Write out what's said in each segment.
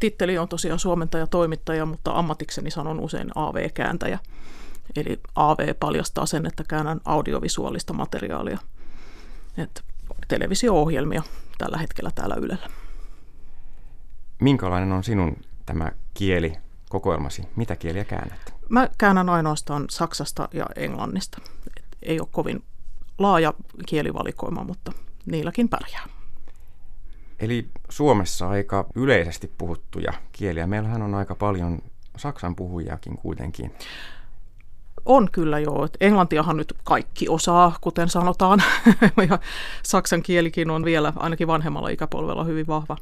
titteli on tosiaan suomentaja toimittaja, mutta ammatikseni sanon usein AV-kääntäjä. Eli AV paljastaa sen, että käännän audiovisuaalista materiaalia. Et televisio-ohjelmia tällä hetkellä täällä Ylellä. Minkälainen on sinun tämä kieli kokoelmasi? Mitä kieliä käännät? Mä käännän ainoastaan Saksasta ja Englannista. Et ei ole kovin laaja kielivalikoima, mutta niilläkin pärjää. Eli Suomessa aika yleisesti puhuttuja kieliä. Meillähän on aika paljon saksan puhujiakin kuitenkin. On kyllä joo. Englantiahan nyt kaikki osaa, kuten sanotaan. ja saksan kielikin on vielä ainakin vanhemmalla ikäpolvella hyvin vahva.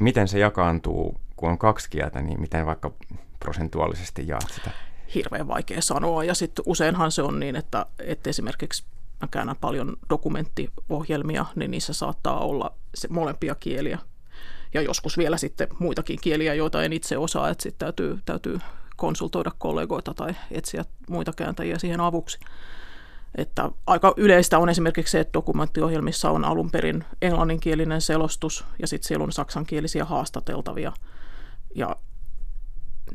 Miten se jakaantuu, kun on kaksi kieltä, niin miten vaikka prosentuaalisesti jaat sitä? Hirveän vaikea sanoa. Ja sitten useinhan se on niin, että, että esimerkiksi mä käännän paljon dokumenttiohjelmia, niin niissä saattaa olla se molempia kieliä. Ja joskus vielä sitten muitakin kieliä, joita en itse osaa, että sitten täytyy, täytyy konsultoida kollegoita tai etsiä muita kääntäjiä siihen avuksi. Että aika yleistä on esimerkiksi se, että dokumenttiohjelmissa on alun perin englanninkielinen selostus ja sitten siellä on saksankielisiä haastateltavia. Ja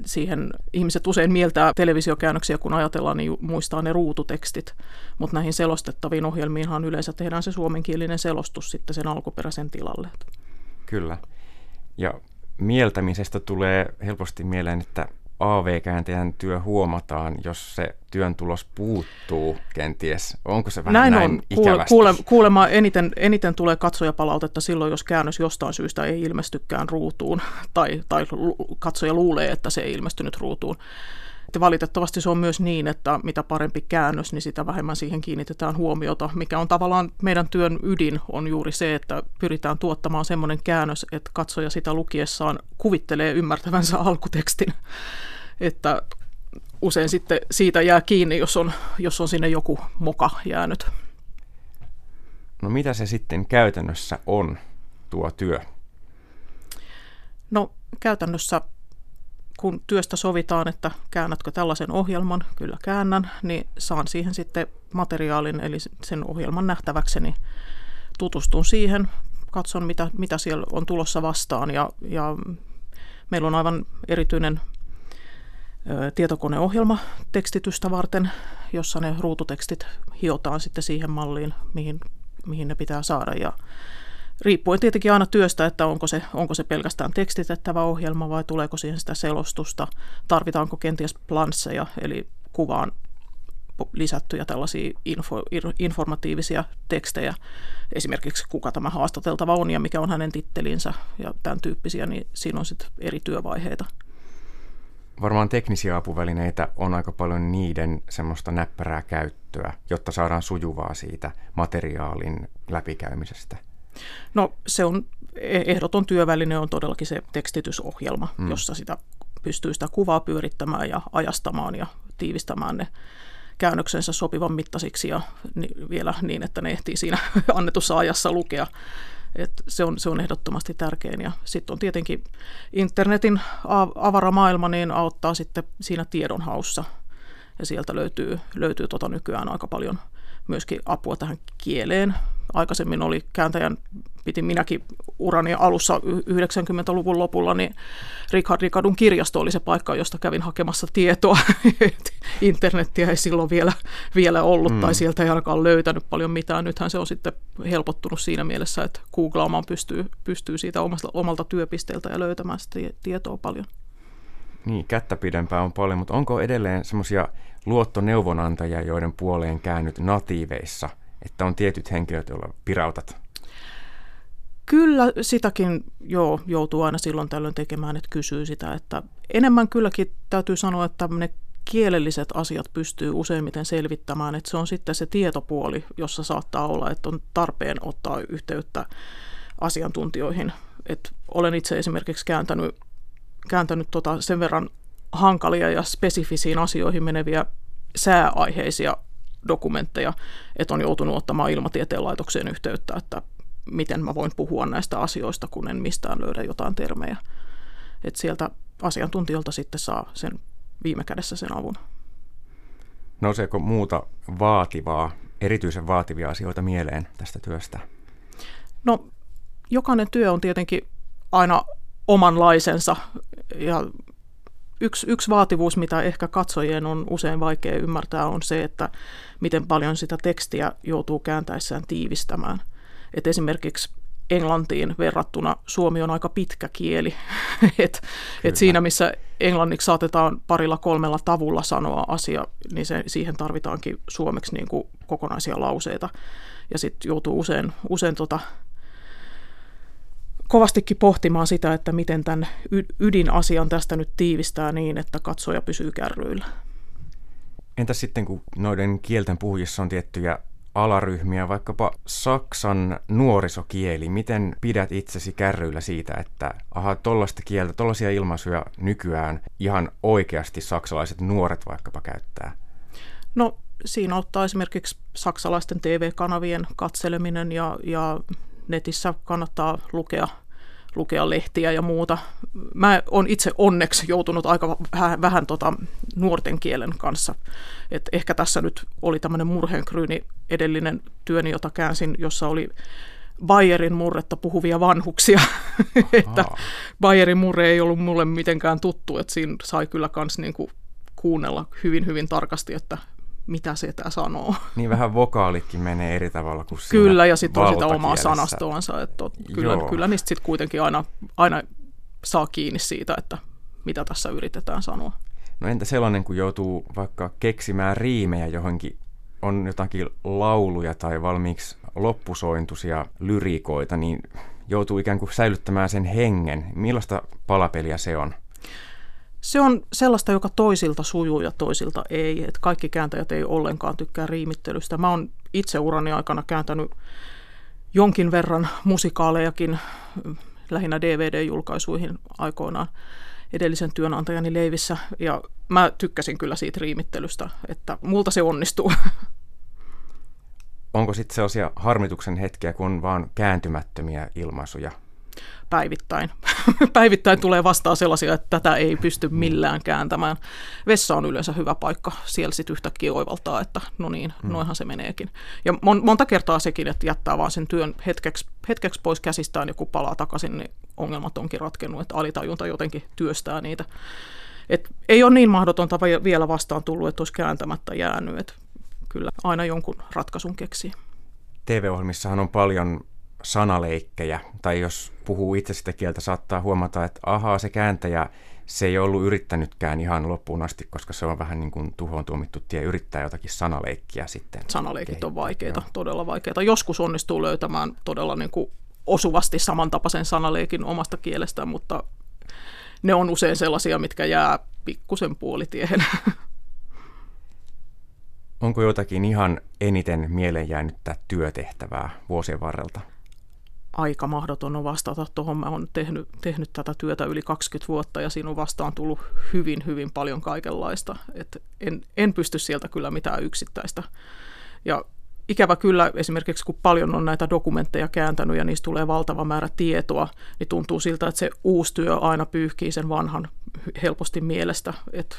siihen ihmiset usein mieltää televisiokäännöksiä, kun ajatellaan, niin muistaa ne ruututekstit, mutta näihin selostettaviin ohjelmiinhan yleensä tehdään se suomenkielinen selostus sitten sen alkuperäisen tilalle. Kyllä. Ja mieltämisestä tulee helposti mieleen, että AV-kääntäjän työ huomataan, jos se työn tulos puuttuu kenties? Onko se vähän näin, näin on. Kuule, kuule, kuulemma eniten, eniten tulee katsojapalautetta silloin, jos käännös jostain syystä ei ilmestykään ruutuun tai, tai katsoja luulee, että se ei ilmestynyt ruutuun. Ja valitettavasti se on myös niin, että mitä parempi käännös, niin sitä vähemmän siihen kiinnitetään huomiota, mikä on tavallaan meidän työn ydin on juuri se, että pyritään tuottamaan semmoinen käännös, että katsoja sitä lukiessaan kuvittelee ymmärtävänsä alkutekstin että usein sitten siitä jää kiinni, jos on, jos on sinne joku moka jäänyt. No mitä se sitten käytännössä on, tuo työ? No käytännössä, kun työstä sovitaan, että käännätkö tällaisen ohjelman, kyllä käännän, niin saan siihen sitten materiaalin, eli sen ohjelman nähtäväkseni. Tutustun siihen, katson mitä, mitä siellä on tulossa vastaan ja, ja meillä on aivan erityinen tietokoneohjelma tekstitystä varten, jossa ne ruututekstit hiotaan sitten siihen malliin, mihin, mihin ne pitää saada. Ja riippuen tietenkin aina työstä, että onko se, onko se pelkästään tekstitettävä ohjelma vai tuleeko siihen sitä selostusta, tarvitaanko kenties plansseja, eli kuvaan lisättyjä tällaisia info, informatiivisia tekstejä, esimerkiksi kuka tämä haastateltava on ja mikä on hänen tittelinsä ja tämän tyyppisiä, niin siinä on sitten eri työvaiheita varmaan teknisiä apuvälineitä on aika paljon niiden semmoista näppärää käyttöä, jotta saadaan sujuvaa siitä materiaalin läpikäymisestä. No se on e- ehdoton työväline on todellakin se tekstitysohjelma, mm. jossa sitä pystyy sitä kuvaa pyörittämään ja ajastamaan ja tiivistämään ne käännöksensä sopivan mittaisiksi ja vielä niin, että ne ehtii siinä annetussa ajassa lukea. Et se, on, se on ehdottomasti tärkein. Ja sitten on tietenkin internetin avaramaailma, niin auttaa sitten siinä tiedonhaussa. Ja sieltä löytyy, löytyy tota nykyään aika paljon myöskin apua tähän kieleen. Aikaisemmin oli kääntäjän, piti minäkin urani alussa 90-luvun lopulla, niin Richard Ricardun kirjasto oli se paikka, josta kävin hakemassa tietoa. Internettiä ei silloin vielä, vielä ollut, mm. tai sieltä ei ainakaan löytänyt paljon mitään. Nythän se on sitten helpottunut siinä mielessä, että googlaamaan pystyy, pystyy siitä omalta, omalta työpisteeltä ja löytämään sitä tietoa paljon. Niin, kättä pidempää on paljon, mutta onko edelleen semmoisia luottoneuvonantajia, joiden puoleen käännyt natiiveissa, että on tietyt henkilöt, joilla pirautat? Kyllä sitäkin joo, joutuu aina silloin tällöin tekemään, että kysyy sitä, että enemmän kylläkin täytyy sanoa, että ne kielelliset asiat pystyy useimmiten selvittämään, että se on sitten se tietopuoli, jossa saattaa olla, että on tarpeen ottaa yhteyttä asiantuntijoihin. Et olen itse esimerkiksi kääntänyt kääntänyt tota sen verran hankalia ja spesifisiin asioihin meneviä sääaiheisia dokumentteja, että on joutunut ottamaan ilmatieteen laitokseen yhteyttä, että miten mä voin puhua näistä asioista, kun en mistään löydä jotain termejä. että sieltä asiantuntijoilta sitten saa sen viime kädessä sen avun. Nouseeko muuta vaativaa, erityisen vaativia asioita mieleen tästä työstä? No, jokainen työ on tietenkin aina omanlaisensa. Ja yksi, yksi vaativuus, mitä ehkä katsojien on usein vaikea ymmärtää, on se, että miten paljon sitä tekstiä joutuu kääntäessään tiivistämään. Et esimerkiksi englantiin verrattuna suomi on aika pitkä kieli. et, et siinä, missä englanniksi saatetaan parilla kolmella tavulla sanoa asia, niin se, siihen tarvitaankin suomeksi niin kuin kokonaisia lauseita. Ja sitten joutuu usein, usein tota, kovastikin pohtimaan sitä, että miten tämän ydinasian tästä nyt tiivistää niin, että katsoja pysyy kärryillä. Entä sitten, kun noiden kielten puhujissa on tiettyjä alaryhmiä, vaikkapa saksan nuorisokieli. Miten pidät itsesi kärryillä siitä, että aha, tollaista kieltä, tollaisia ilmaisuja nykyään ihan oikeasti saksalaiset nuoret vaikkapa käyttää? No siinä ottaa esimerkiksi saksalaisten TV-kanavien katseleminen ja, ja netissä kannattaa lukea lukea lehtiä ja muuta. Mä oon itse onneksi joutunut aika vähän, vähän tota nuorten kielen kanssa. Et ehkä tässä nyt oli tämmöinen murheenkryyni edellinen työni, jota käänsin, jossa oli Bayerin murretta puhuvia vanhuksia. että Bayerin murre ei ollut mulle mitenkään tuttu, että siinä sai kyllä kans niinku kuunnella hyvin, hyvin tarkasti, että mitä se tämä sanoo. Niin vähän vokaalitkin menee eri tavalla kuin Kyllä, ja sitten on sitä omaa sanastoansa. Että kyllä, kyllä niistä sitten kuitenkin aina, aina saa kiinni siitä, että mitä tässä yritetään sanoa. No entä sellainen, kun joutuu vaikka keksimään riimejä johonkin, on jotakin lauluja tai valmiiksi loppusointuisia lyrikoita, niin joutuu ikään kuin säilyttämään sen hengen. Millaista palapeliä se on? Se on sellaista, joka toisilta sujuu ja toisilta ei. Et kaikki kääntäjät ei ollenkaan tykkää riimittelystä. Mä oon itse urani aikana kääntänyt jonkin verran musikaalejakin, lähinnä DVD-julkaisuihin aikoinaan edellisen työnantajani leivissä. Ja mä tykkäsin kyllä siitä riimittelystä, että multa se onnistuu. Onko sitten sellaisia harmituksen hetkiä, kun on vaan kääntymättömiä ilmaisuja? Päivittäin. päivittäin tulee vastaan sellaisia, että tätä ei pysty millään kääntämään. Vessa on yleensä hyvä paikka. Siellä sitten yhtäkkiä oivaltaa, että no niin, noinhan se meneekin. Ja mon- monta kertaa sekin, että jättää vaan sen työn hetkeksi, hetkeksi pois käsistään ja kun palaa takaisin, niin ongelmat onkin ratkennut, että alitajunta jotenkin työstää niitä. Et ei ole niin mahdotonta vielä vastaan tullut, että olisi kääntämättä jäänyt. Et kyllä aina jonkun ratkaisun keksii. TV-ohjelmissahan on paljon sanaleikkejä, tai jos puhuu itse sitä kieltä, saattaa huomata, että ahaa, se kääntäjä, se ei ollut yrittänytkään ihan loppuun asti, koska se on vähän niin kuin tuhoon tuomittu tie yrittää jotakin sanaleikkiä sitten. Sanaleikit on vaikeita, Joo. todella vaikeita. Joskus onnistuu löytämään todella niin kuin osuvasti samantapaisen sanaleikin omasta kielestä, mutta ne on usein sellaisia, mitkä jää pikkusen puolitiehen. Onko jotakin ihan eniten mieleen jäänyttä työtehtävää vuosien varrelta? Aika mahdoton on vastata tuohon. Mä oon tehnyt, tehnyt tätä työtä yli 20 vuotta ja siinä on vastaan tullut hyvin, hyvin paljon kaikenlaista. Et en, en pysty sieltä kyllä mitään yksittäistä. Ja ikävä kyllä esimerkiksi kun paljon on näitä dokumentteja kääntänyt ja niistä tulee valtava määrä tietoa, niin tuntuu siltä, että se uusi työ aina pyyhkii sen vanhan helposti mielestä. Että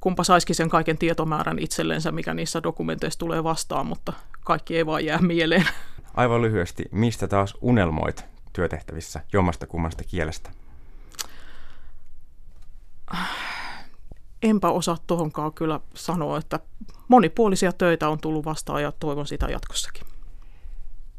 kumpa saisikin sen kaiken tietomäärän itsellensä, mikä niissä dokumenteissa tulee vastaan, mutta kaikki ei vaan jää mieleen. Aivan lyhyesti, mistä taas unelmoit työtehtävissä jommasta kummasta kielestä? Enpä osaa tuohonkaan kyllä sanoa, että monipuolisia töitä on tullut vastaan ja toivon sitä jatkossakin.